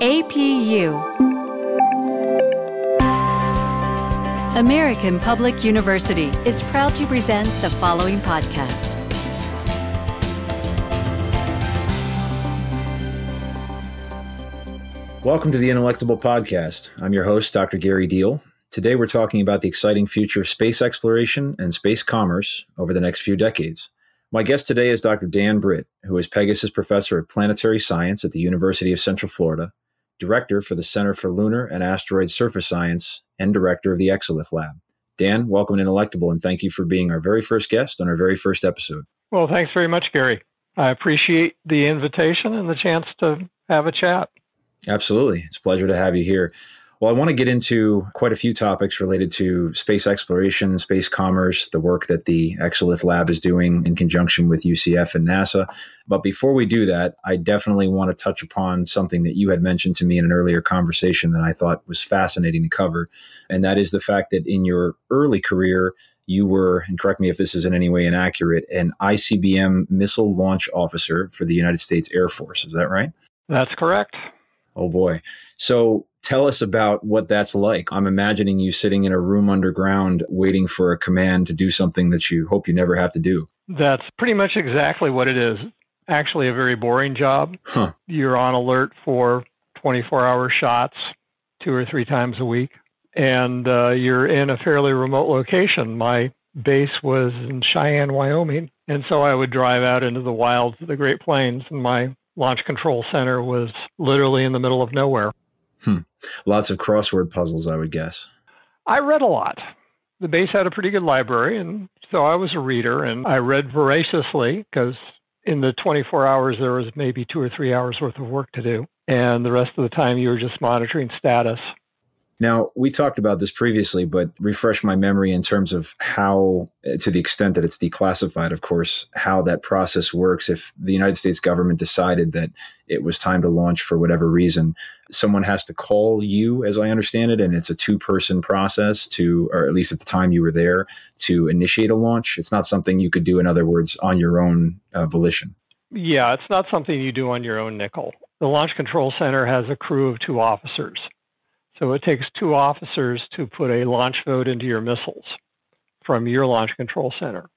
APU American Public University is proud to present the following podcast. Welcome to the Intellectable Podcast. I'm your host, Dr. Gary Deal. Today we're talking about the exciting future of space exploration and space commerce over the next few decades. My guest today is Dr. Dan Britt, who is Pegasus Professor of Planetary Science at the University of Central Florida, Director for the Center for Lunar and Asteroid Surface Science, and Director of the Exolith Lab. Dan, welcome to Intellectable, and thank you for being our very first guest on our very first episode. Well, thanks very much, Gary. I appreciate the invitation and the chance to have a chat. Absolutely. It's a pleasure to have you here. Well, I want to get into quite a few topics related to space exploration, space commerce, the work that the Exolith Lab is doing in conjunction with UCF and NASA. But before we do that, I definitely want to touch upon something that you had mentioned to me in an earlier conversation that I thought was fascinating to cover. And that is the fact that in your early career, you were, and correct me if this is in any way inaccurate, an ICBM missile launch officer for the United States Air Force. Is that right? That's correct. Oh boy. So tell us about what that's like. I'm imagining you sitting in a room underground waiting for a command to do something that you hope you never have to do. That's pretty much exactly what it is. Actually, a very boring job. Huh. You're on alert for 24 hour shots two or three times a week, and uh, you're in a fairly remote location. My base was in Cheyenne, Wyoming, and so I would drive out into the wilds of the Great Plains, and my launch control center was literally in the middle of nowhere. Hmm. Lots of crossword puzzles, I would guess. I read a lot. The base had a pretty good library, and so I was a reader, and I read voraciously because in the 24 hours there was maybe two or three hours worth of work to do, and the rest of the time you were just monitoring status. Now, we talked about this previously, but refresh my memory in terms of how, to the extent that it's declassified, of course, how that process works. If the United States government decided that it was time to launch for whatever reason, someone has to call you, as I understand it, and it's a two person process to, or at least at the time you were there, to initiate a launch. It's not something you could do, in other words, on your own uh, volition. Yeah, it's not something you do on your own nickel. The Launch Control Center has a crew of two officers. So it takes two officers to put a launch vote into your missiles from your launch control center.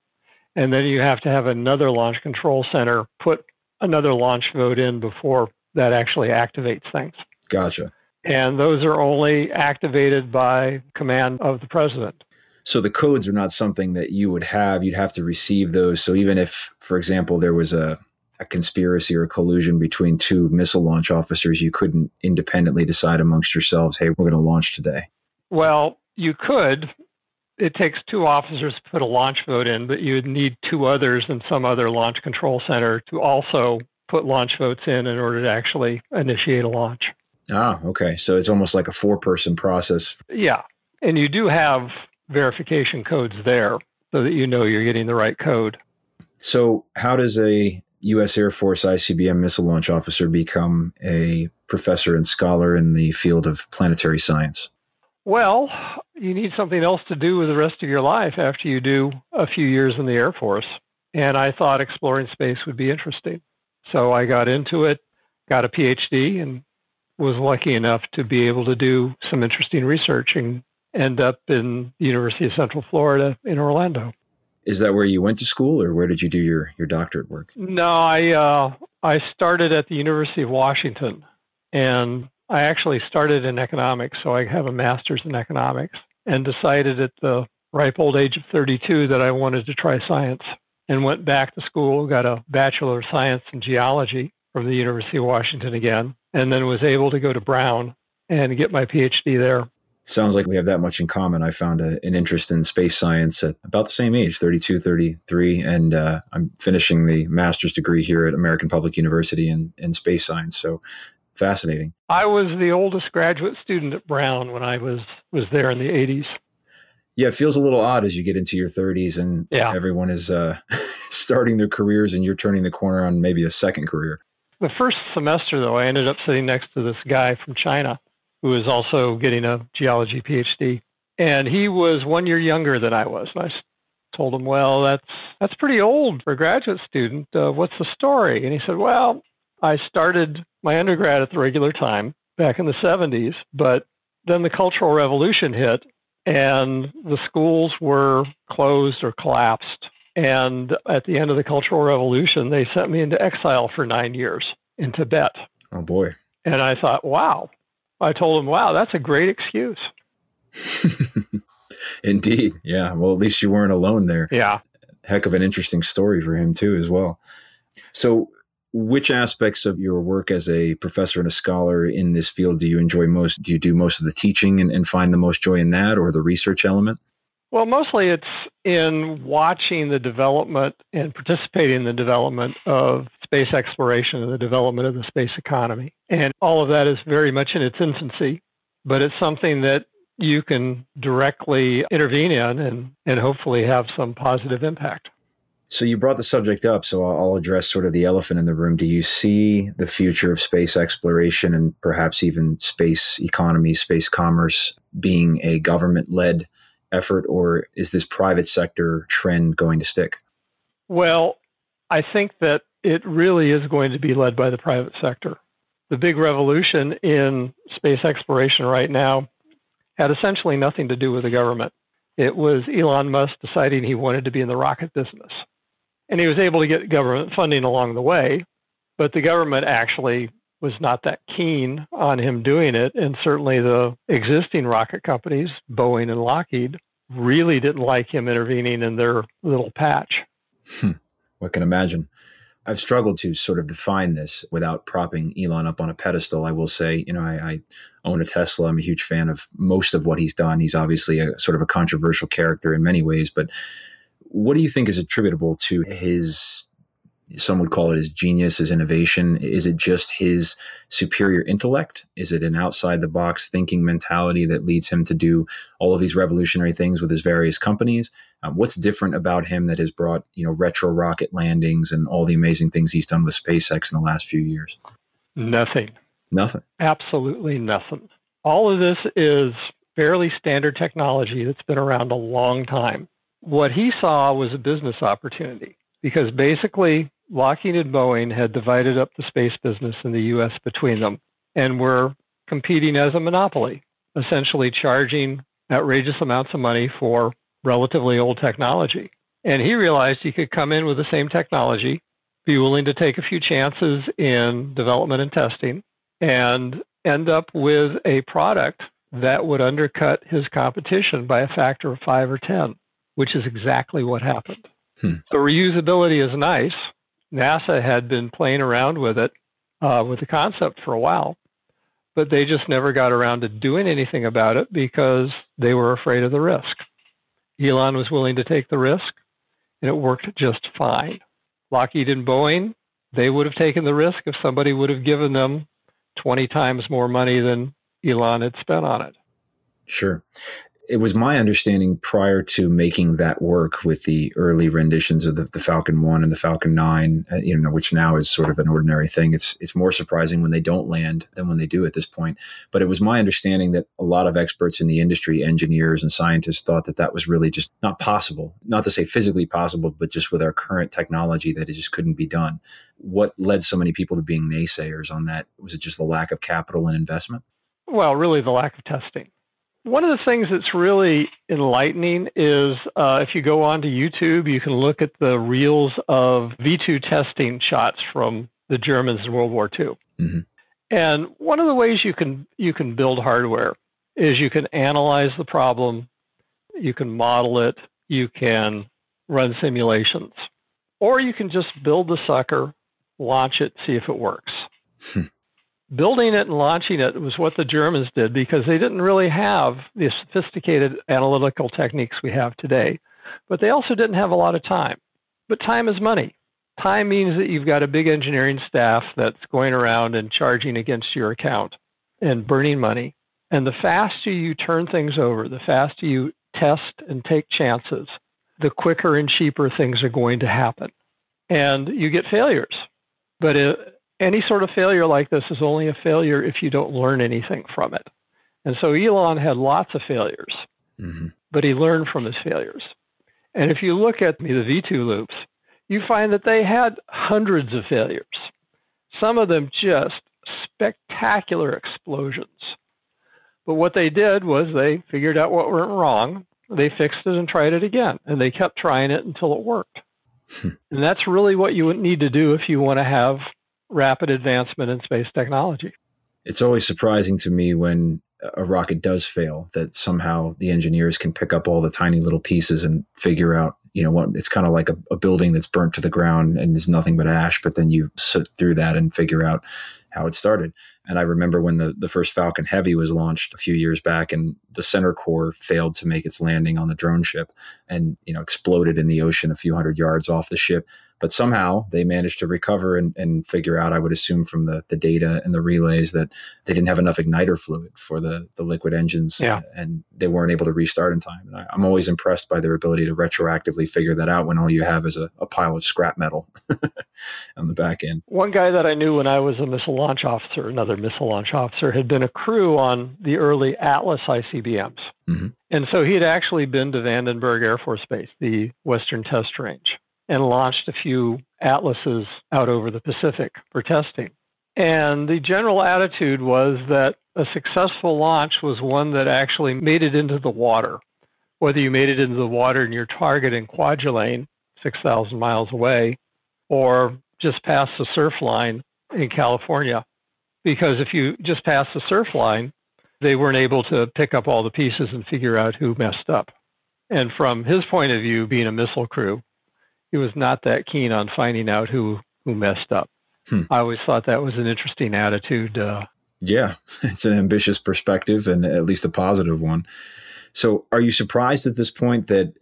And then you have to have another launch control center put another launch vote in before that actually activates things. Gotcha. And those are only activated by command of the president. So the codes are not something that you would have. You'd have to receive those. So even if, for example, there was a a conspiracy or a collusion between two missile launch officers, you couldn't independently decide amongst yourselves, hey, we're going to launch today? Well, you could. It takes two officers to put a launch vote in, but you would need two others in some other launch control center to also put launch votes in in order to actually initiate a launch. Ah, okay. So it's almost like a four person process. Yeah. And you do have verification codes there so that you know you're getting the right code. So, how does a U.S. Air Force ICBM missile launch officer become a professor and scholar in the field of planetary science? Well, you need something else to do with the rest of your life after you do a few years in the Air Force. And I thought exploring space would be interesting. So I got into it, got a PhD, and was lucky enough to be able to do some interesting research and end up in the University of Central Florida in Orlando. Is that where you went to school, or where did you do your your doctorate work? No, I uh, I started at the University of Washington, and I actually started in economics, so I have a master's in economics, and decided at the ripe old age of 32 that I wanted to try science, and went back to school, got a bachelor of science in geology from the University of Washington again, and then was able to go to Brown and get my PhD there sounds like we have that much in common. I found a, an interest in space science at about the same age, 32, 33, and uh, I'm finishing the master's degree here at American Public University in, in space science. So fascinating. I was the oldest graduate student at Brown when I was was there in the 80s. Yeah, it feels a little odd as you get into your 30s and yeah. everyone is uh, starting their careers and you're turning the corner on maybe a second career. The first semester, though, I ended up sitting next to this guy from China who is also getting a geology PhD. And he was one year younger than I was. And I told him, Well, that's, that's pretty old for a graduate student. Uh, what's the story? And he said, Well, I started my undergrad at the regular time, back in the 70s. But then the Cultural Revolution hit, and the schools were closed or collapsed. And at the end of the Cultural Revolution, they sent me into exile for nine years in Tibet. Oh, boy. And I thought, wow. I told him, wow, that's a great excuse. Indeed. Yeah. Well, at least you weren't alone there. Yeah. Heck of an interesting story for him, too, as well. So, which aspects of your work as a professor and a scholar in this field do you enjoy most? Do you do most of the teaching and, and find the most joy in that or the research element? Well, mostly it's in watching the development and participating in the development of space exploration and the development of the space economy. And all of that is very much in its infancy, but it's something that you can directly intervene in and, and hopefully have some positive impact. So you brought the subject up, so I'll address sort of the elephant in the room. Do you see the future of space exploration and perhaps even space economy, space commerce being a government led effort, or is this private sector trend going to stick? Well, I think that it really is going to be led by the private sector. The big revolution in space exploration right now had essentially nothing to do with the government. It was Elon Musk deciding he wanted to be in the rocket business. And he was able to get government funding along the way, but the government actually was not that keen on him doing it. And certainly the existing rocket companies, Boeing and Lockheed, really didn't like him intervening in their little patch. Hmm. I can imagine. I've struggled to sort of define this without propping Elon up on a pedestal. I will say, you know, I, I, own a Tesla. I'm a huge fan of most of what he's done. He's obviously a sort of a controversial character in many ways, but what do you think is attributable to his some would call it his genius, his innovation. Is it just his superior intellect? Is it an outside the box thinking mentality that leads him to do all of these revolutionary things with his various companies? Um, what's different about him that has brought you know retro rocket landings and all the amazing things he's done with SpaceX in the last few years? Nothing. Nothing. Absolutely nothing. All of this is fairly standard technology that's been around a long time. What he saw was a business opportunity because basically Lockheed and Boeing had divided up the space business in the US between them and were competing as a monopoly, essentially charging outrageous amounts of money for relatively old technology. And he realized he could come in with the same technology, be willing to take a few chances in development and testing, and end up with a product that would undercut his competition by a factor of five or 10, which is exactly what happened. Hmm. So reusability is nice, NASA had been playing around with it, uh, with the concept for a while, but they just never got around to doing anything about it because they were afraid of the risk. Elon was willing to take the risk, and it worked just fine. Lockheed and Boeing, they would have taken the risk if somebody would have given them 20 times more money than Elon had spent on it. Sure it was my understanding prior to making that work with the early renditions of the, the Falcon One and the Falcon Nine, uh, you know, which now is sort of an ordinary thing. It's it's more surprising when they don't land than when they do at this point. But it was my understanding that a lot of experts in the industry, engineers and scientists, thought that that was really just not possible. Not to say physically possible, but just with our current technology, that it just couldn't be done. What led so many people to being naysayers on that? Was it just the lack of capital and investment? Well, really, the lack of testing one of the things that's really enlightening is uh, if you go onto YouTube, you can look at the reels of V2 testing shots from the Germans in World War II. Mm-hmm. And one of the ways you can you can build hardware is you can analyze the problem, you can model it, you can run simulations, or you can just build the sucker, launch it, see if it works. Building it and launching it was what the Germans did because they didn't really have the sophisticated analytical techniques we have today. But they also didn't have a lot of time. But time is money. Time means that you've got a big engineering staff that's going around and charging against your account and burning money. And the faster you turn things over, the faster you test and take chances, the quicker and cheaper things are going to happen. And you get failures. But it, any sort of failure like this is only a failure if you don't learn anything from it. And so Elon had lots of failures, mm-hmm. but he learned from his failures. And if you look at the V2 loops, you find that they had hundreds of failures, some of them just spectacular explosions. But what they did was they figured out what went wrong, they fixed it and tried it again, and they kept trying it until it worked. Hmm. and that's really what you would need to do if you want to have rapid advancement in space technology. It's always surprising to me when a rocket does fail that somehow the engineers can pick up all the tiny little pieces and figure out you know what it's kind of like a, a, building that's burnt to the ground and is nothing but ash but then you sit through that and figure out how it started and I remember when the, the first Falcon Heavy was launched a few years back and the center core failed to make its landing on the drone ship and, you know, exploded in the ocean a few hundred yards off the ship. But somehow they managed to recover and, and figure out, I would assume from the, the data and the relays that they didn't have enough igniter fluid for the, the liquid engines yeah. and they weren't able to restart in time. And I, am always impressed by their ability to retroactively figure that out when all you have is a, a pile of scrap metal on the back end. One guy that I knew when I was a missile launch officer, another missile launch officer, had been a crew on the early Atlas ICBMs. Mm-hmm. And so he had actually been to Vandenberg Air Force Base, the Western Test Range and launched a few atlases out over the Pacific for testing. And the general attitude was that a successful launch was one that actually made it into the water. Whether you made it into the water in your target in Kwajalein, 6,000 miles away, or just past the surf line in California. Because if you just passed the surf line, they weren't able to pick up all the pieces and figure out who messed up. And from his point of view, being a missile crew, he was not that keen on finding out who who messed up. Hmm. I always thought that was an interesting attitude. Uh, yeah, it's an ambitious perspective and at least a positive one. So, are you surprised at this point that,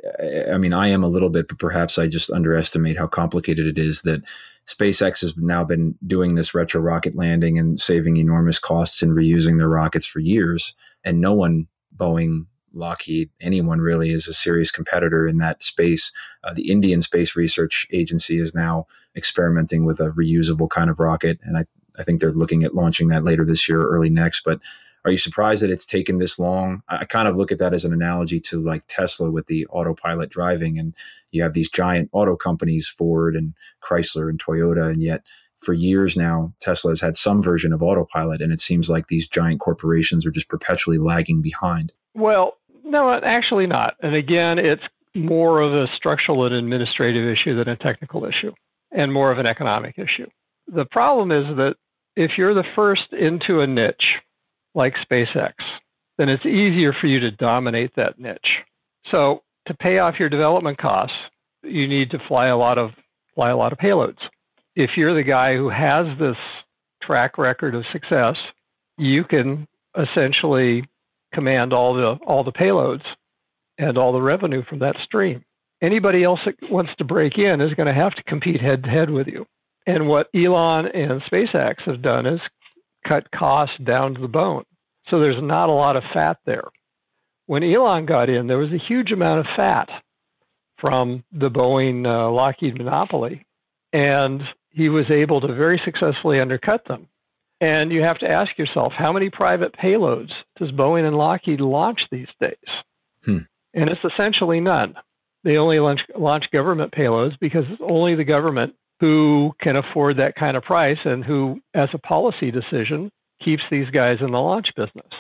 I mean, I am a little bit, but perhaps I just underestimate how complicated it is that SpaceX has now been doing this retro rocket landing and saving enormous costs and reusing their rockets for years, and no one, Boeing, Lockheed, anyone really is a serious competitor in that space. Uh, the Indian Space Research Agency is now experimenting with a reusable kind of rocket, and I, I think they're looking at launching that later this year or early next. But are you surprised that it's taken this long? I, I kind of look at that as an analogy to like Tesla with the autopilot driving, and you have these giant auto companies, Ford and Chrysler and Toyota, and yet for years now, Tesla has had some version of autopilot, and it seems like these giant corporations are just perpetually lagging behind. Well, no, actually not. And again, it's more of a structural and administrative issue than a technical issue, and more of an economic issue. The problem is that if you're the first into a niche like SpaceX, then it's easier for you to dominate that niche. So to pay off your development costs, you need to fly a lot of fly a lot of payloads. If you're the guy who has this track record of success, you can essentially command all the all the payloads and all the revenue from that stream. Anybody else that wants to break in is going to have to compete head to head with you. And what Elon and SpaceX have done is cut costs down to the bone. So there's not a lot of fat there. When Elon got in, there was a huge amount of fat from the Boeing uh, Lockheed monopoly, and he was able to very successfully undercut them. And you have to ask yourself, how many private payloads does Boeing and Lockheed launch these days? Hmm. And it's essentially none. They only launch, launch government payloads because it's only the government who can afford that kind of price and who, as a policy decision, keeps these guys in the launch business.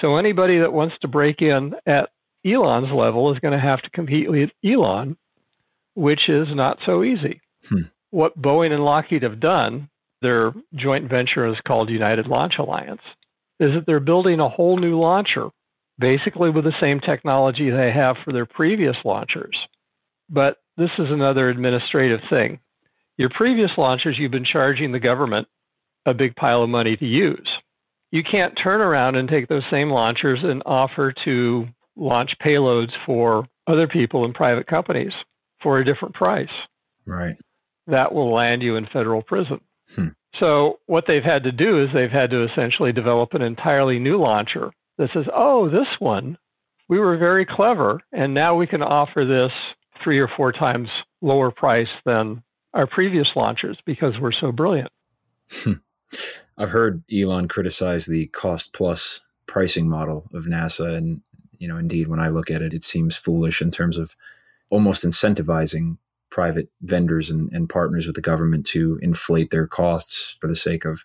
So anybody that wants to break in at Elon's level is going to have to compete with Elon, which is not so easy. Hmm. What Boeing and Lockheed have done their joint venture is called United Launch Alliance, is that they're building a whole new launcher, basically with the same technology they have for their previous launchers. But this is another administrative thing. Your previous launchers, you've been charging the government a big pile of money to use. You can't turn around and take those same launchers and offer to launch payloads for other people and private companies for a different price. Right. That will land you in federal prison. Hmm. So what they've had to do is they've had to essentially develop an entirely new launcher that says, "Oh, this one, we were very clever, and now we can offer this three or four times lower price than our previous launchers because we're so brilliant." Hmm. I've heard Elon criticize the cost plus pricing model of NASA, and you know, indeed, when I look at it, it seems foolish in terms of almost incentivizing private vendors and, and partners with the government to inflate their costs for the sake of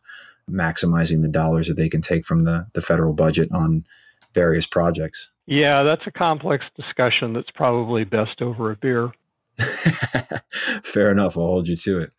maximizing the dollars that they can take from the, the federal budget on various projects. Yeah, that's a complex discussion that's probably best over a beer. Fair enough. I'll hold you to it.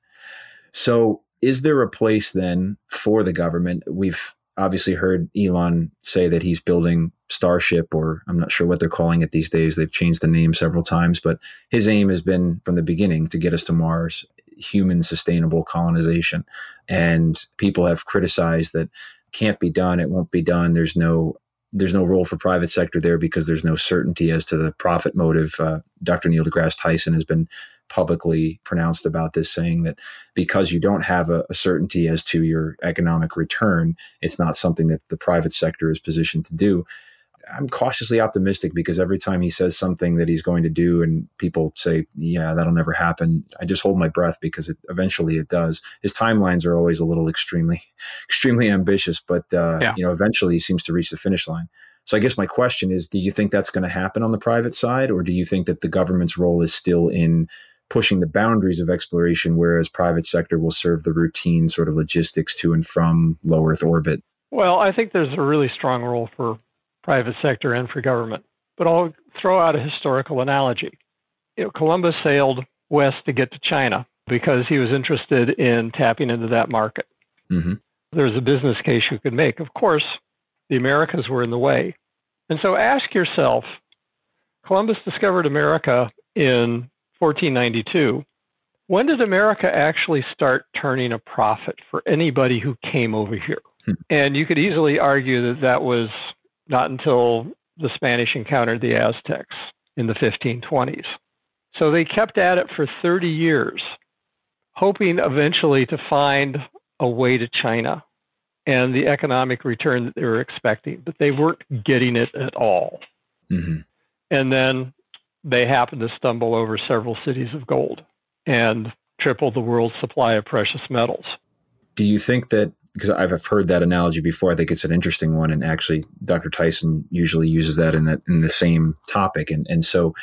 So, is there a place then for the government? We've obviously heard Elon say that he's building Starship, or I'm not sure what they're calling it these days. They've changed the name several times, but his aim has been from the beginning to get us to Mars, human sustainable colonization. And people have criticized that can't be done, it won't be done. There's no there's no role for private sector there because there's no certainty as to the profit motive. Uh, Dr. Neil deGrasse Tyson has been publicly pronounced about this, saying that because you don't have a, a, certainty as to your economic return, it's not something that the private sector is positioned to do. I'm cautiously optimistic because every time he says something that he's going to do and people say, yeah, that'll never happen, I just hold my breath because it, eventually it does. His timelines are always a little extremely, extremely ambitious, but, uh, yeah. you know, eventually he seems to reach the finish line. So I guess my question is, do you think that's going to happen on the private side or do you think that the government's role is still in pushing the boundaries of exploration, whereas private sector will serve the routine sort of logistics to and from low Earth orbit? Well, I think there's a really strong role for private sector and for government. But I'll throw out a historical analogy. You know, Columbus sailed west to get to China because he was interested in tapping into that market. Mm-hmm. There's a business case you could make. Of course, the Americas were in the way. And so ask yourself Columbus discovered America in 1492. When did America actually start turning a profit for anybody who came over here? Hmm. And you could easily argue that that was not until the Spanish encountered the Aztecs in the 1520s. So they kept at it for 30 years, hoping eventually to find a way to China and the economic return that they were expecting, but they weren't getting it at all. Mm-hmm. And then they happened to stumble over several cities of gold and tripled the world's supply of precious metals. Do you think that because I've heard that analogy before. I think it's an interesting one, and actually, Dr. Tyson usually uses that in that in the same topic. And and so,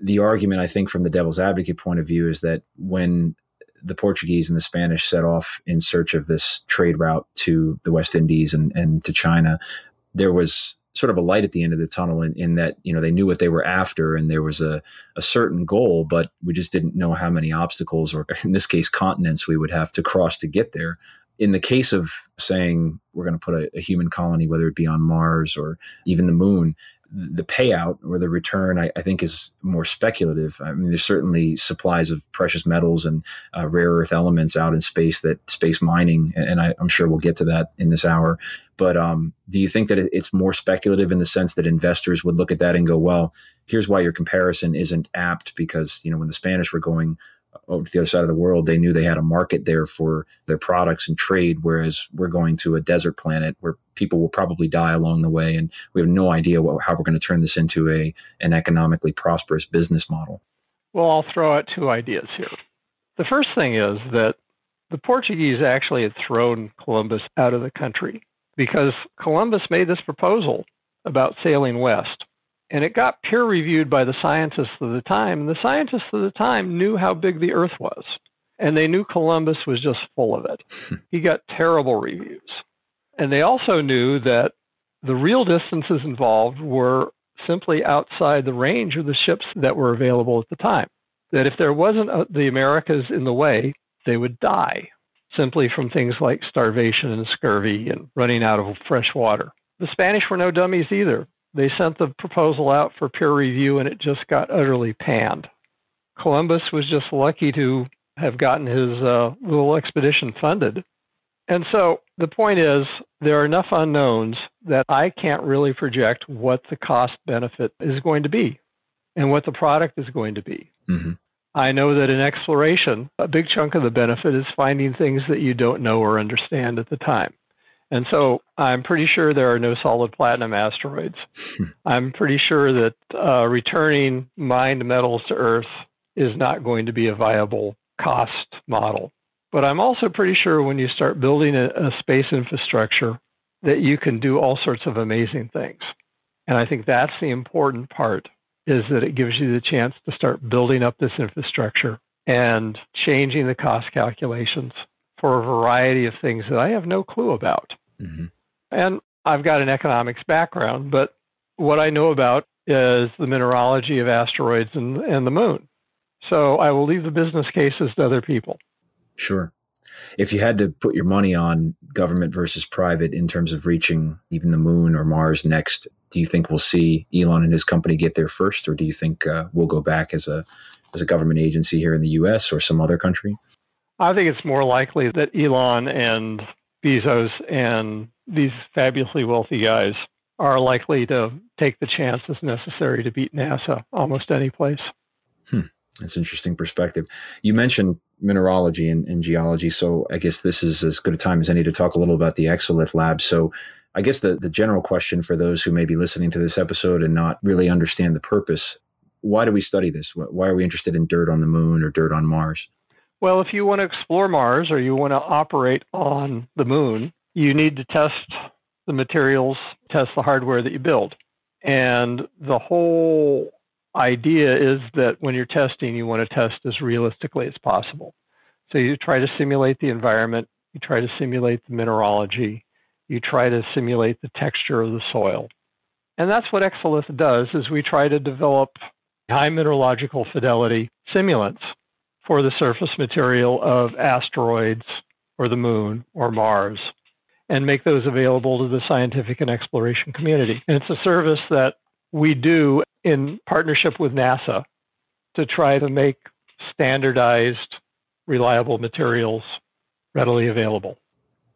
the argument I think from the devil's advocate point of view is that when the Portuguese and the Spanish set off in search of this trade route to the West Indies and, and to China, there was sort of a light at the end of the tunnel in, in that you know they knew what they were after and there was a, a certain goal but we just didn't know how many obstacles or in this case continents we would have to cross to get there. In the case of saying we're going to put a, a, human colony, whether it be on Mars or even the moon, the payout or the return, I, I think, is more speculative. I mean, there's certainly supplies of precious metals and uh, rare earth elements out in space that space mining, and I, am sure we'll get to that in this hour. But um, do you think that it's more speculative in the sense that investors would look at that and go, well, here's why your comparison isn't apt because, you know, when the Spanish were going over to the other side of the world, they knew they had a market there for their products and trade. Whereas we're going to a desert planet where people will probably die along the way, and we have no idea what, how we're going to turn this into a an economically prosperous business model. Well, I'll throw out two ideas here. The first thing is that the Portuguese actually had thrown Columbus out of the country because Columbus made this proposal about sailing west. And it got peer reviewed by the scientists of the time. And the scientists of the time knew how big the Earth was. And they knew Columbus was just full of it. Hmm. he got terrible reviews. And they also knew that the real distances involved were simply outside the range of the ships that were available at the time. That if there wasn't a, the Americas in the way, they would die simply from things like starvation and scurvy and running out of fresh water. The Spanish were no dummies either. They sent the proposal out for peer review and it just got utterly panned. Columbus was just lucky to have gotten his uh, little expedition funded. And so the point is, there are enough unknowns that I can't really project what the cost benefit is going to be and what the product is going to be. Mm-hmm. I know that in exploration, a big chunk of the benefit is finding things that you don't know or understand at the time. And so I'm pretty sure there are no solid platinum asteroids. Hmm. I'm pretty sure that uh, returning mined metals to Earth is not going to be a viable cost model. But I'm also pretty sure when you start building a, a space infrastructure that you can do all sorts of amazing things. And I think that's the important part is that it gives you the chance to start building up this infrastructure and changing the cost calculations for a variety of things that I have no clue about. Mm-hmm. And I've got an economics background, but what I know about is the mineralogy of asteroids and, and the moon. So I will leave the business cases to other people. Sure. If you had to put your money on government versus private in terms of reaching even the moon or Mars next, do you think we'll see Elon and his company get there first, or do you think uh, we'll go back as a as a government agency here in the U.S. or some other country? I think it's more likely that Elon and Bezos and these fabulously wealthy guys are likely to take the chances necessary to beat NASA almost any place. Hmm. That's an interesting perspective. You mentioned mineralogy and, and, geology, so I guess this is as good a time as any to talk a little about the Exolith Lab. So, I guess the, the general question for those who may be listening to this episode and not really understand the purpose why do we study this? Why are we interested in dirt on the moon or dirt on Mars? Well, if you want to explore Mars or you want to operate on the moon, you need to test the materials, test the hardware that you build. And the whole idea is that when you're testing, you want to test as realistically as possible. So you try to simulate the environment, you try to simulate the mineralogy, you try to simulate the texture of the soil. And that's what Exolith does is we try to develop high mineralogical fidelity simulants for the surface material of asteroids or the moon or Mars and make those available to the scientific and exploration community. And it's a service that we do in partnership with NASA to try to make standardized, reliable materials readily available.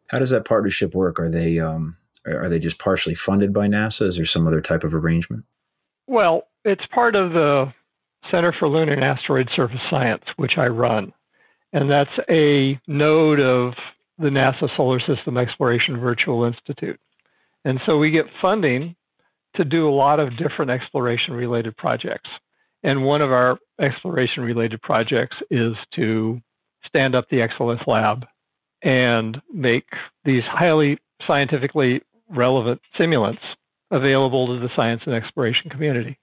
How does that partnership work? Are they um, are they just partially funded by NASA? Is there some other type of arrangement? Well, it's part of the Center for Lunar and Asteroid Surface Science, which I run. And that's a node of the NASA Solar System Exploration Virtual Institute. And so we get funding to do a lot of different exploration related projects. And one of our exploration related projects is to stand up the Exolith Lab and make these highly scientifically relevant simulants available to the science and exploration community.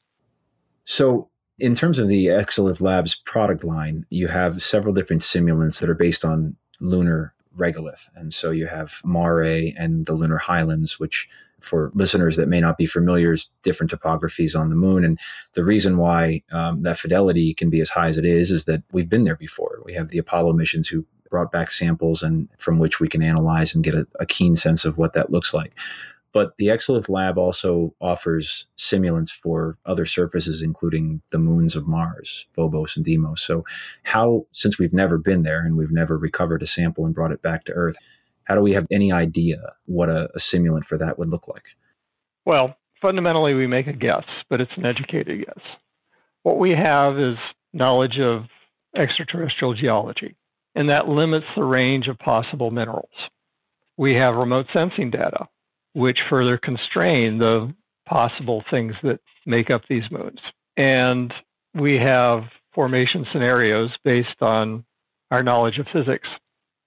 So, in terms of the Exolith Labs product line, you have several different simulants that are based on lunar regolith. And so you have Mare and the lunar highlands, which for listeners that may not be familiar is different topographies on the moon. And the reason why um, that fidelity can be as high as it is is that we've been there before. We have the Apollo missions who brought back samples and from which we can analyze and get a, a keen sense of what that looks like. But the Exolith Lab also offers simulants for other surfaces, including the moons of Mars, Phobos and Deimos. So, how, since we've never been there and we've never recovered a sample and brought it back to Earth, how do we have any idea what a, a simulant for that would look like? Well, fundamentally, we make a guess, but it's an educated guess. What we have is knowledge of extraterrestrial geology, and that limits the range of possible minerals. We have remote sensing data, which further constrain the possible things that make up these moons. And we have formation scenarios based on our knowledge of physics.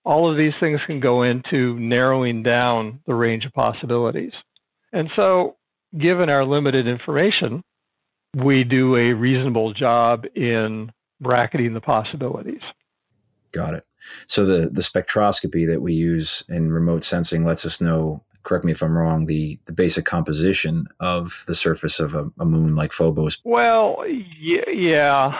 All of these things can go into narrowing down the range of possibilities. And so, given our limited information, we do a reasonable job in bracketing the possibilities. Got it. So the the spectroscopy that we use in remote sensing lets us know correct me if I'm wrong, the, the basic composition of the surface of a, a moon like Phobos? Well, yeah.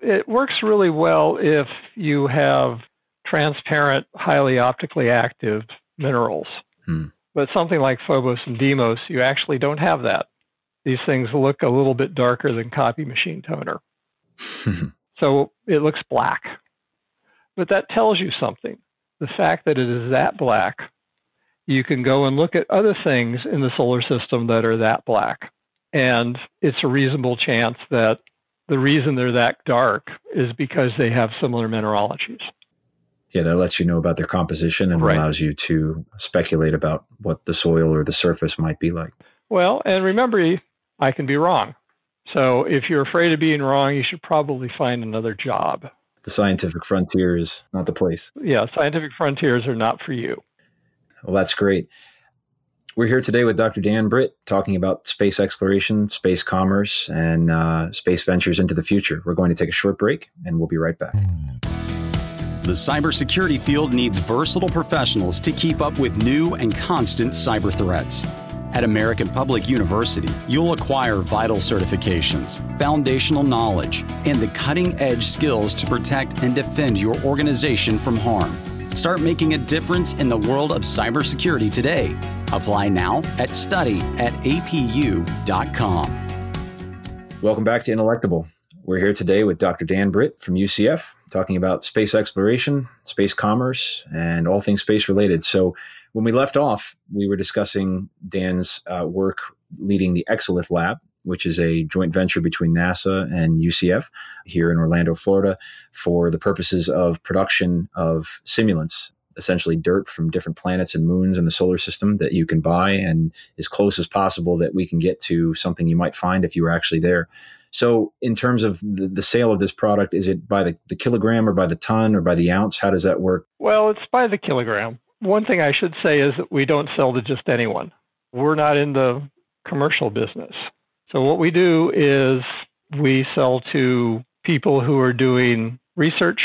It works really well if you have transparent, highly optically active minerals. Hmm. But something like Phobos and Deimos, you actually don't have that. These things look a little bit darker than copy machine toner. so it looks black. But that tells you something. The fact that it is that black you can go and look at other things in the solar system that are that black. And it's a reasonable chance that the reason they're that dark is because they have similar mineralogies. Yeah, that lets you know about their composition and right. allows you to speculate about what the soil or the surface might be like. Well, and remember, I can be wrong. So if you're afraid of being wrong, you should probably find another job. The scientific frontier is not the place. Yeah, scientific frontiers are not for you. Well, that's great. We're here today with Dr. Dan Britt talking about space exploration, space commerce, and uh, space ventures into the future. We're going to take a short break and we'll be right back. the cybersecurity field needs versatile professionals to keep up with new and constant cyber threats. At American Public University, you'll acquire vital certifications, foundational knowledge, and the cutting edge skills to protect and defend your organization from harm. Start making a difference in the world of cybersecurity today. Apply now at study at apu.com. Welcome back to Intellectable. We're here today with Dr. Dan Britt from UCF talking about space exploration, space commerce, and all things space related. So, when we left off, we were discussing Dan's uh, work leading the Exolith Lab, which is a joint venture between NASA and UCF here in Orlando, Florida, for the purposes of production of simulants essentially dirt from different planets and moons in the solar system that you can buy and as close as possible that we can get to something you might find if you were actually there. So, in terms of the, the sale of this product, is it by the, the kilogram or by the ton or by the ounce? How does that work? Well, it's by the kilogram. One thing I should say is that we don't sell to just anyone. We're not in the commercial business. So, what we do is we sell to people who are doing research,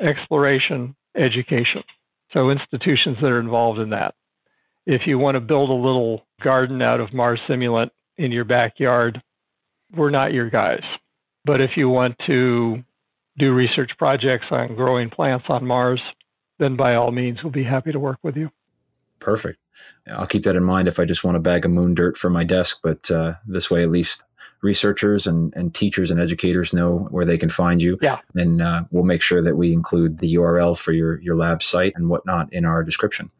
exploration, education. So, institutions that are involved in that. If you want to build a little garden out of Mars Simulant in your backyard, we're not your guys. But if you want to do research projects on growing plants on Mars, then by all means, we'll be happy to work with you. Perfect. I'll keep that in mind if I just want a bag of moon dirt for my desk. But uh, this way, at least researchers and, and teachers and educators know where they can find you. Yeah. And uh, we'll make sure that we include the URL for your, your lab site and whatnot in our description.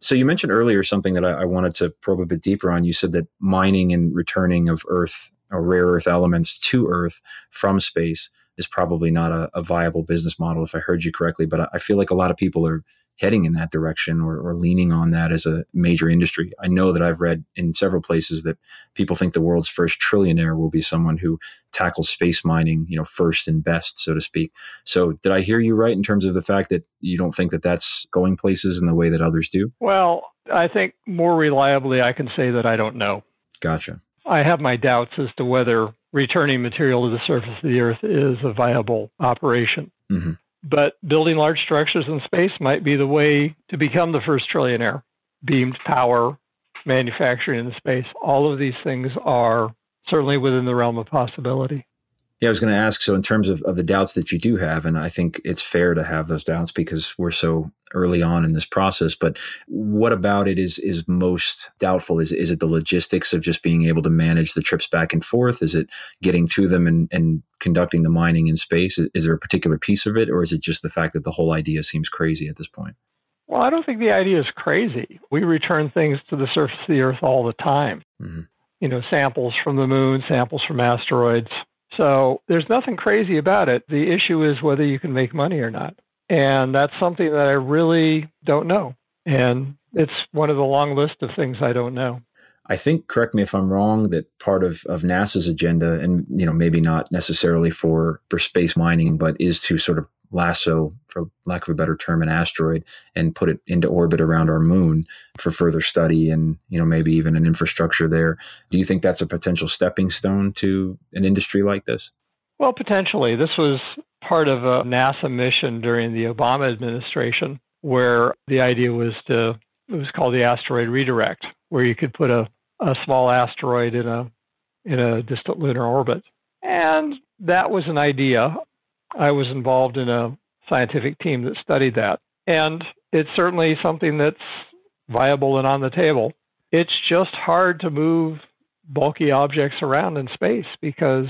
So you mentioned earlier something that I, I wanted to probe a bit deeper on. You said that mining and returning of Earth or rare earth elements to Earth from space is probably not a, a, viable business model, if I heard you correctly. But I feel like a lot of people are heading in that direction or, or, leaning on that as a major industry. I know that I've read in several places that people think the world's first trillionaire will be someone who tackles space mining, you know, first and best, so to speak. So, did I hear you right in terms of the fact that you don't think that that's going places in the way that others do? Well, I think more reliably, I can say that I don't know. Gotcha. I have my doubts as to whether returning material to the surface of the Earth is a viable operation. Mm-hmm. But building large structures in space might be the way to become the first trillionaire. Beamed power, manufacturing in space, all of these things are certainly within the realm of possibility. Yeah, I was going to ask. So, in terms of, of the doubts that you do have, and I think it's fair to have those doubts because we're so early on in this process. But what about it is is most doubtful? Is is it the logistics of just being able to manage the trips back and forth? Is it getting to them and, and conducting the mining in space? Is there a particular piece of it, or is it just the fact that the whole idea seems crazy at this point? Well, I don't think the idea is crazy. We return things to the surface of the Earth all the time. Mm-hmm. You know, samples from the moon, samples from asteroids so there's nothing crazy about it. The issue is whether you can make money or not. And that's something that I really don't know. And it's one of the long list of things I don't know. I think, correct me if I'm wrong, that part of, of NASA's agenda, and you know, maybe not necessarily for, for space mining, but is to sort of lasso, for lack of a better term, an asteroid and put it into orbit around our moon for further study and you know maybe even an infrastructure there. Do you think that's a potential stepping stone to an industry like this? Well, potentially. This was part of a NASA mission during the Obama administration, where the idea was to it was called the asteroid redirect, where you could put a, a small asteroid in a in a distant lunar orbit. And that was an idea. I was involved in a scientific team that studied that. And it's certainly something that's viable and on the table. It's just hard to move bulky objects around in space because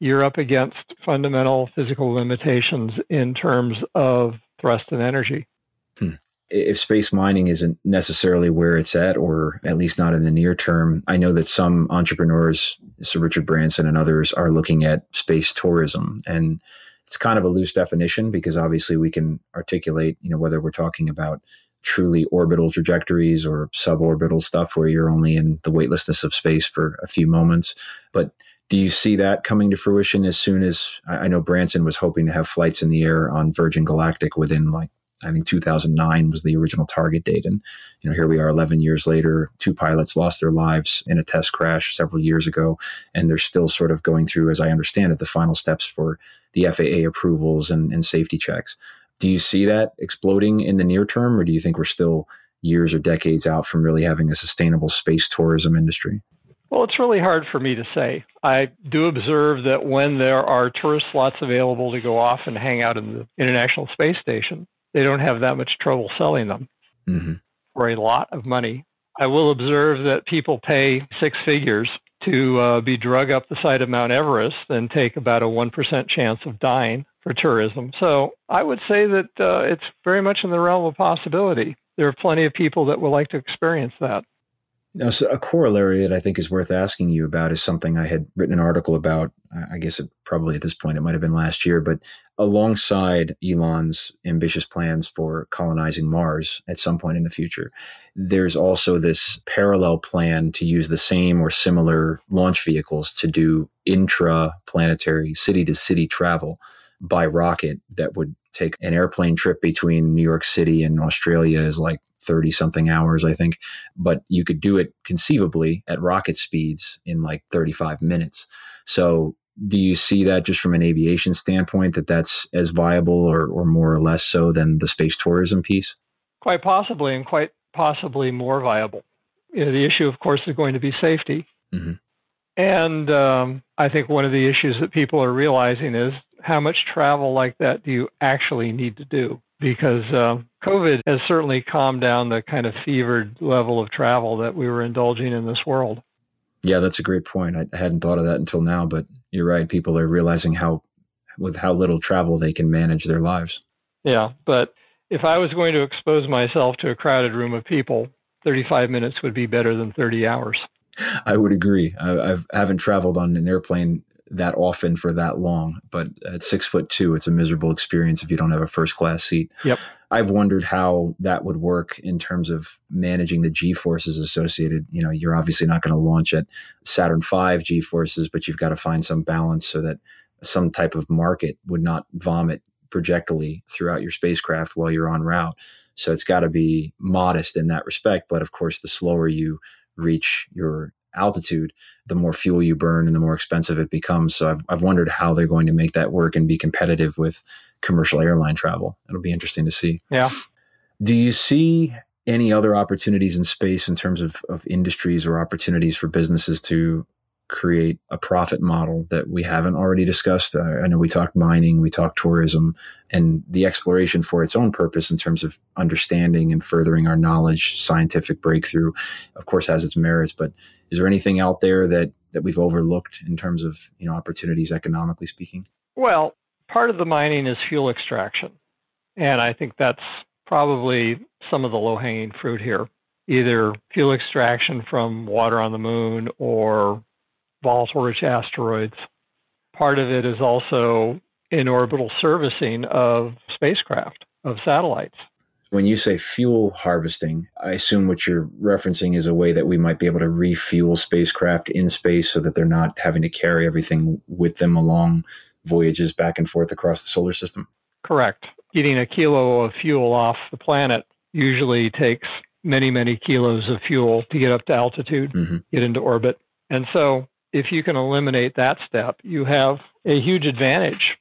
you're up against fundamental physical limitations in terms of thrust and energy. Hmm. If space mining isn't necessarily where it's at, or at least not in the near term, I know that some entrepreneurs, Sir Richard Branson and others, are looking at space tourism. And it's kind of a loose definition because obviously we can articulate, you know, whether we're talking about truly orbital trajectories or suborbital stuff where you're only in the weightlessness of space for a few moments. But do you see that coming to fruition as soon as I know Branson was hoping to have flights in the air on Virgin Galactic within like I think 2009 was the original target date. And, you know, here we are 11 years later. Two pilots lost their lives in a test crash several years ago. And they're still sort of going through, as I understand it, the final steps for the FAA approvals and, and safety checks. Do you see that exploding in the near term, or do you think we're still years or decades out from really having a sustainable space tourism industry? Well, it's really hard for me to say. I do observe that when there are tourist slots available to go off and hang out in the International Space Station, they don't have that much trouble selling them mm-hmm. for a lot of money. I will observe that people pay six figures to uh, be drug up the side of Mount Everest and take about a 1% chance of dying for tourism. So I would say that uh, it's very much in the realm of possibility. There are plenty of people that would like to experience that. Now, so a corollary that I think is worth asking you about is something I had written an article about. I guess it probably at this point it might have been last year, but alongside Elon's ambitious plans for colonizing Mars at some point in the future, there's also this parallel plan to use the same or similar launch vehicles to do intra-planetary city-to-city travel by rocket that would take an airplane trip between New York City and Australia is like 30 something hours, I think. But you could do it conceivably at rocket speeds in like 35 minutes. So do you see that just from an aviation standpoint that that's as viable or, or more or less so than the space tourism piece? Quite possibly, and quite possibly more viable. You know, the issue, of course, is going to be safety. Mm-hmm. And um, I think one of the issues that people are realizing is how much travel like that do you actually need to do? Because uh, COVID has certainly calmed down the kind of fevered level of travel that we were indulging in this world. Yeah, that's a great point. I hadn't thought of that until now, but you're right. People are realizing how, with how little travel, they can manage their lives. Yeah, but if I was going to expose myself to a crowded room of people, 35 minutes would be better than 30 hours. I would agree. I, I've, I haven't traveled on an airplane that often for that long. But at six foot two, it's a miserable experience if you don't have a first class seat. Yep. I've wondered how that would work in terms of managing the G forces associated. You know, you're obviously not going to launch at Saturn V G forces, but you've got to find some balance so that some type of market would not vomit projectily throughout your spacecraft while you're on route. So it's got to be modest in that respect. But of course, the slower you reach your altitude, the more fuel you burn and the more expensive it becomes. So I've, I've wondered how they're going to make that work and be competitive with commercial airline travel. It'll be interesting to see. Yeah. Do you see any other opportunities in space in terms of, of industries or opportunities for businesses to create a profit model that we haven't already discussed. Uh, I know we talked mining, we talked tourism, and the exploration for its own purpose in terms of understanding and furthering our knowledge, scientific breakthrough, of course, has its merits. But is there anything out there that that we've overlooked in terms of you know opportunities economically speaking? Well, part of the mining is fuel extraction, and I think that's probably some of the low hanging fruit here. Either fuel extraction from water on the moon or volatile rich asteroids. Part of it is also in orbital servicing of spacecraft, of satellites. When you say fuel harvesting, I assume what you're referencing is a way that we might be able to refuel spacecraft in space so that they're not having to carry everything with them along voyages back and forth across the solar system. Correct. Getting a kilo of fuel off the planet usually takes many, many kilos of fuel to get up to altitude, mm-hmm. get into orbit. And so if you can eliminate that step, you have a huge advantage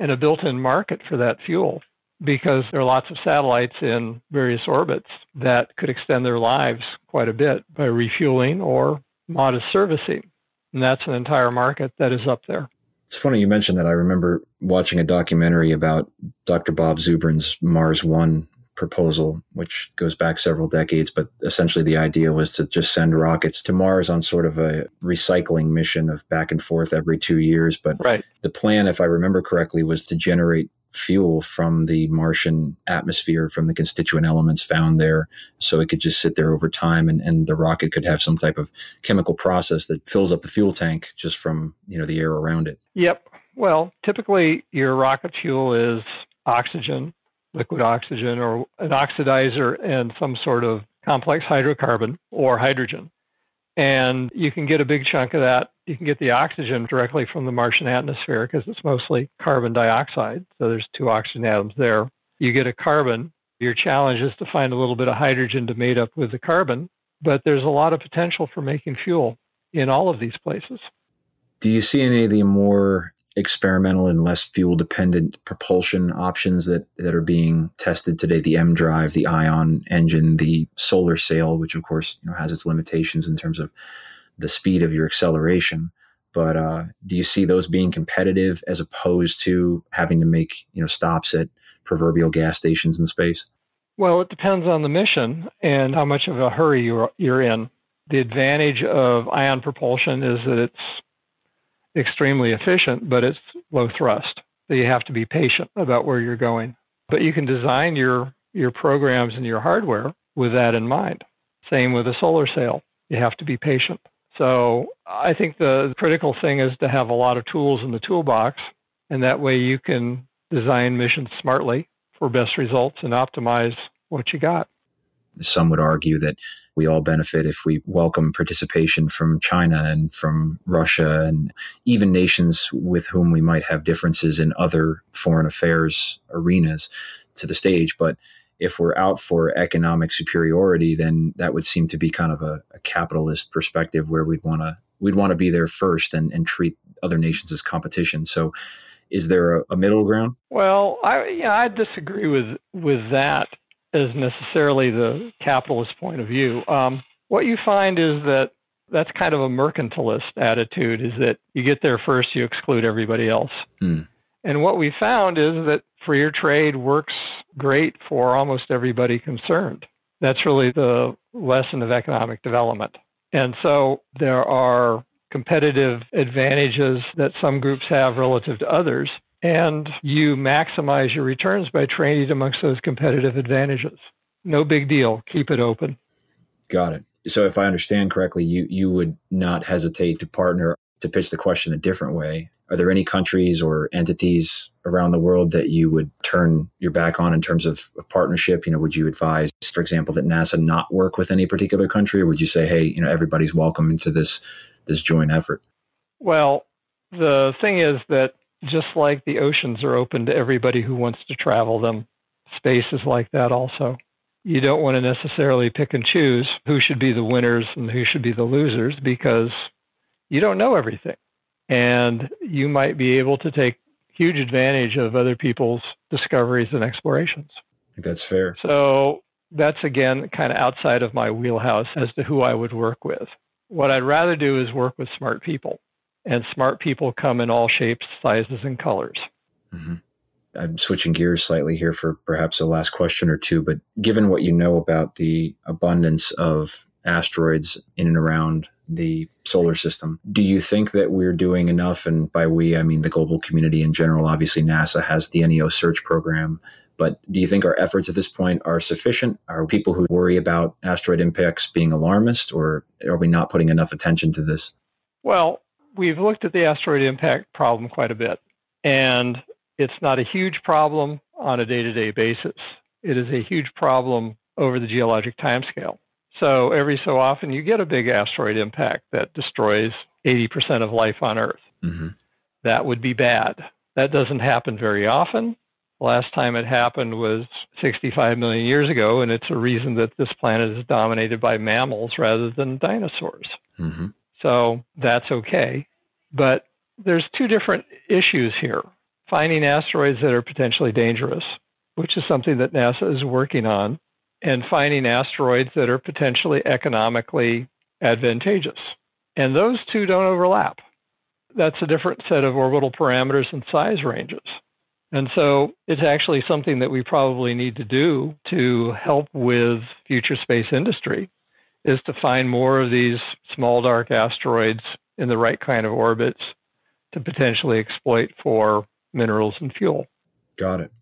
and a built in market for that fuel because there are lots of satellites in various orbits that could extend their lives quite a bit by refueling or modest servicing. And that's an entire market that is up there. It's funny you mentioned that. I remember watching a documentary about Dr. Bob Zubrin's Mars One proposal, which goes back several decades. But essentially, the idea was to just send rockets to Mars on sort of a recycling mission of back and forth every two years. But right. the plan, if I remember correctly, was to generate fuel from the Martian atmosphere, from the constituent elements found there. So it could just sit there over time and, and the rocket could have some type of chemical process that fills up the fuel tank just from, you know, the air around it. Yep. Well, typically your rocket fuel is oxygen liquid oxygen or an oxidizer and some sort of complex hydrocarbon or hydrogen. And you can get a big chunk of that. You can get the oxygen directly from the Martian atmosphere because it's mostly carbon dioxide. So there's two oxygen atoms there. You get a carbon. Your challenge is to find a little bit of hydrogen to mate up with the carbon. But there's a lot of potential for making fuel in all of these places. Do you see any of the more experimental and less fuel dependent propulsion options that, that are being tested today the EM drive, the ion engine, the solar sail, which of course you know, has its limitations in terms of the speed of your acceleration. But uh, do you see those being competitive as opposed to having to make you know stops at proverbial gas stations in space? Well, it depends on the mission and how much of a hurry you're, you're in. The advantage of ion propulsion is that it's extremely efficient, but it's low thrust. So you have to be patient about where you're going. But you can design your, your programs and your hardware with that in mind. Same with a solar sail. You have to be patient. So I think the critical thing is to have a lot of tools in the toolbox, and that way you can design missions smartly for best results and optimize what you got. Some would argue that we all benefit if we welcome participation from China and from Russia and even nations with whom we might have differences in other foreign affairs arenas to the stage. But if we're out for economic superiority, then that would seem to be kind of a, a capitalist perspective where we'd want to we'd want to be there first and, and treat other nations as competition. So is there a, a middle ground? Well, I yeah, I disagree with with that as necessarily the capitalist point of view. Um, what you find is that that's kind of a mercantilist attitude is that you get there first, you exclude everybody else. Hmm. And what we found is that freer trade works great for almost everybody concerned. That's really the lesson of economic development. And so there are competitive advantages that some groups have relative to others, and you maximize your returns by trading amongst those competitive advantages. No big deal. Keep it open. Got it. So if I understand correctly, you you would not hesitate to partner to pitch the question a different way. Are there any countries or entities around the world that you would turn your back on in terms of, of partnership? You know, would you advise, for example, that NASA not work with any particular country, or would you say, hey, you know, everybody's welcome into this this joint effort? Well, the thing is that just like the oceans are open to everybody who wants to travel them, space is like that also. You don't want to necessarily pick and choose who should be the winners and who should be the losers because you don't know everything. And you might be able to take huge advantage of other people's discoveries and explorations. that's fair. So that's again kind of outside of my wheelhouse as to who I would work with. What I'd rather do is work with smart people, and smart people come in all shapes, sizes, and colors. Mm-hmm. I'm switching gears slightly here for perhaps a last question or two, but given what you know about the abundance of asteroids in and around the solar system. Do you think that we're doing enough? And by we, I mean the global community in general. Obviously, NASA has the NEO search program. But do you think our efforts at this point are sufficient? Are people who worry about asteroid impacts being alarmist, or are we not putting enough attention to this? Well, we've looked at the asteroid impact problem quite a bit, and it's not a huge problem on a day to day basis. It is a huge problem over the geologic timescale. So every so often you get a big asteroid impact that destroys 80% of life on Earth. Mm-hmm. That would be bad. That doesn't happen very often. The last time it happened was 65 million years ago, and it's a reason that this planet is dominated by mammals rather than dinosaurs. Mm-hmm. So that's okay. But there's two different issues here finding asteroids that are potentially dangerous, which is something that NASA is working on, and finding asteroids that are potentially economically advantageous. And those two don't overlap. That's a different set of orbital parameters and size ranges. And so it's actually something that we probably need to do to help with future space industry is to find more of these small dark asteroids in the right kind of orbits to potentially exploit for minerals and fuel. Got it.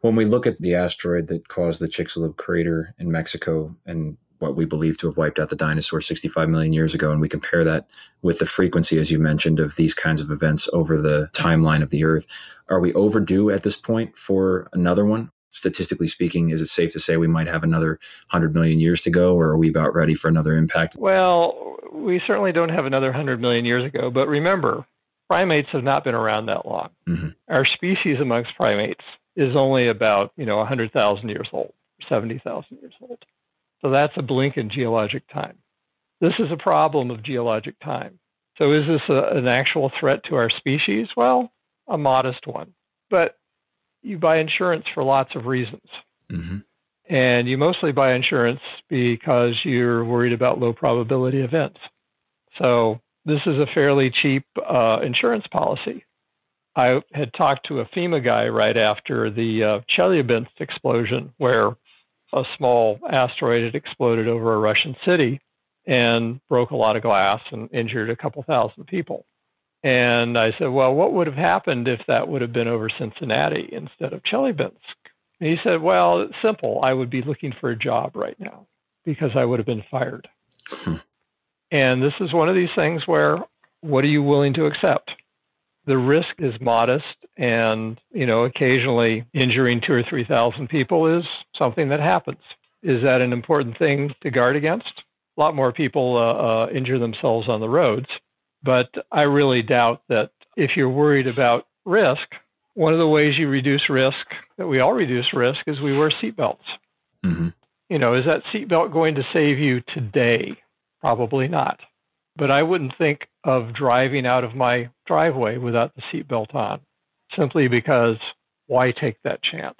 When we look at the asteroid that caused the Chicxulub crater in Mexico and what we believe to have wiped out the dinosaurs 65 million years ago, and we compare that with the frequency, as you mentioned, of these kinds of events over the timeline of the Earth, are we overdue at this point for another one? Statistically speaking, is it safe to say we might have another 100 million years to go, or are we about ready for another impact? Well, we certainly don't have another 100 million years ago, but remember, primates have not been around that long. Mm-hmm. Our species amongst primates is only about, you know, 100,000 years old, 70,000 years old. So that's a blink in geologic time. This is a problem of geologic time. So is this a, an actual threat to our species? Well, a modest one. But you buy insurance for lots of reasons. Mm-hmm. And you mostly buy insurance because you're worried about low probability events. So this is a fairly cheap uh, insurance policy. I had talked to a FEMA guy right after the uh, Chelyabinsk explosion, where a small asteroid had exploded over a Russian city and broke a lot of glass and injured a couple thousand people. And I said, Well, what would have happened if that would have been over Cincinnati instead of Chelyabinsk? And he said, Well, it's simple. I would be looking for a job right now because I would have been fired. Hmm. And this is one of these things where what are you willing to accept? The risk is modest, and you know, occasionally injuring two or three thousand people is something that happens. Is that an important thing to guard against? A lot more people uh, uh, injure themselves on the roads, but I really doubt that if you're worried about risk, one of the ways you reduce risk, that we all reduce risk, is we wear seatbelts. Mm-hmm. You know, is that seatbelt going to save you today? Probably not. But I wouldn't think of driving out of my driveway without the seatbelt on, simply because why take that chance?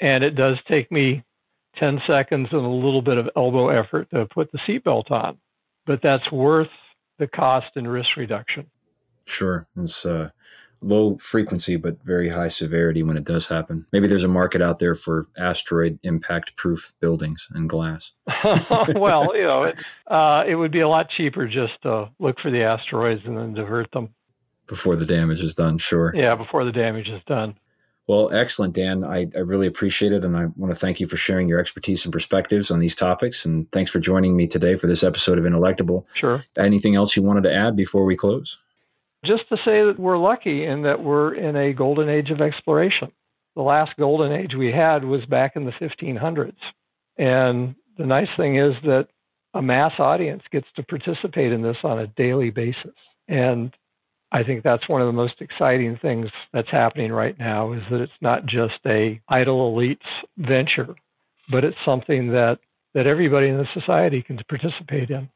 And it does take me 10 seconds and a little bit of elbow effort to put the seatbelt on, but that's worth the cost and risk reduction. Sure. It's uh, low frequency, but very high severity when it does happen. Maybe there's a market out there for asteroid impact proof buildings and glass. well, you know, it, uh, it would be a lot cheaper just to look for the asteroids and then divert them. Before the damage is done, sure. Yeah, before the damage is done. Well, excellent, Dan. I, I really appreciate it. And I want to thank you for sharing your expertise and perspectives on these topics. And thanks for joining me today for this episode of Intellectable. Sure. Anything else you wanted to add before we close? Just to say that we're lucky in that we're in a golden age of exploration. The last golden age we had was back in the 1500s. And the nice thing is that a mass audience gets to participate in this on a daily basis. And I think that's one of the most exciting things that's happening right now is that it's not just a idle elites venture, but it's something that that everybody in the society can participate in.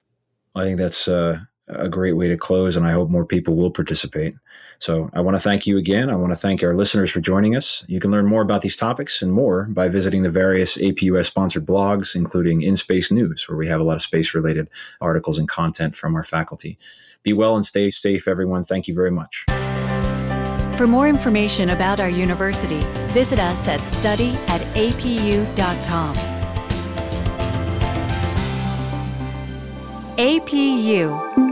I think that's uh, a great way to close, and I hope more people will participate. So I want to thank you again. I want to thank our listeners for joining us. You can learn more about these topics and more by visiting the various APUS sponsored blogs, including In Space News, where we have a lot of space related articles and content from our faculty. Be well and stay safe, everyone. Thank you very much. For more information about our university, visit us at study at apu.com. APU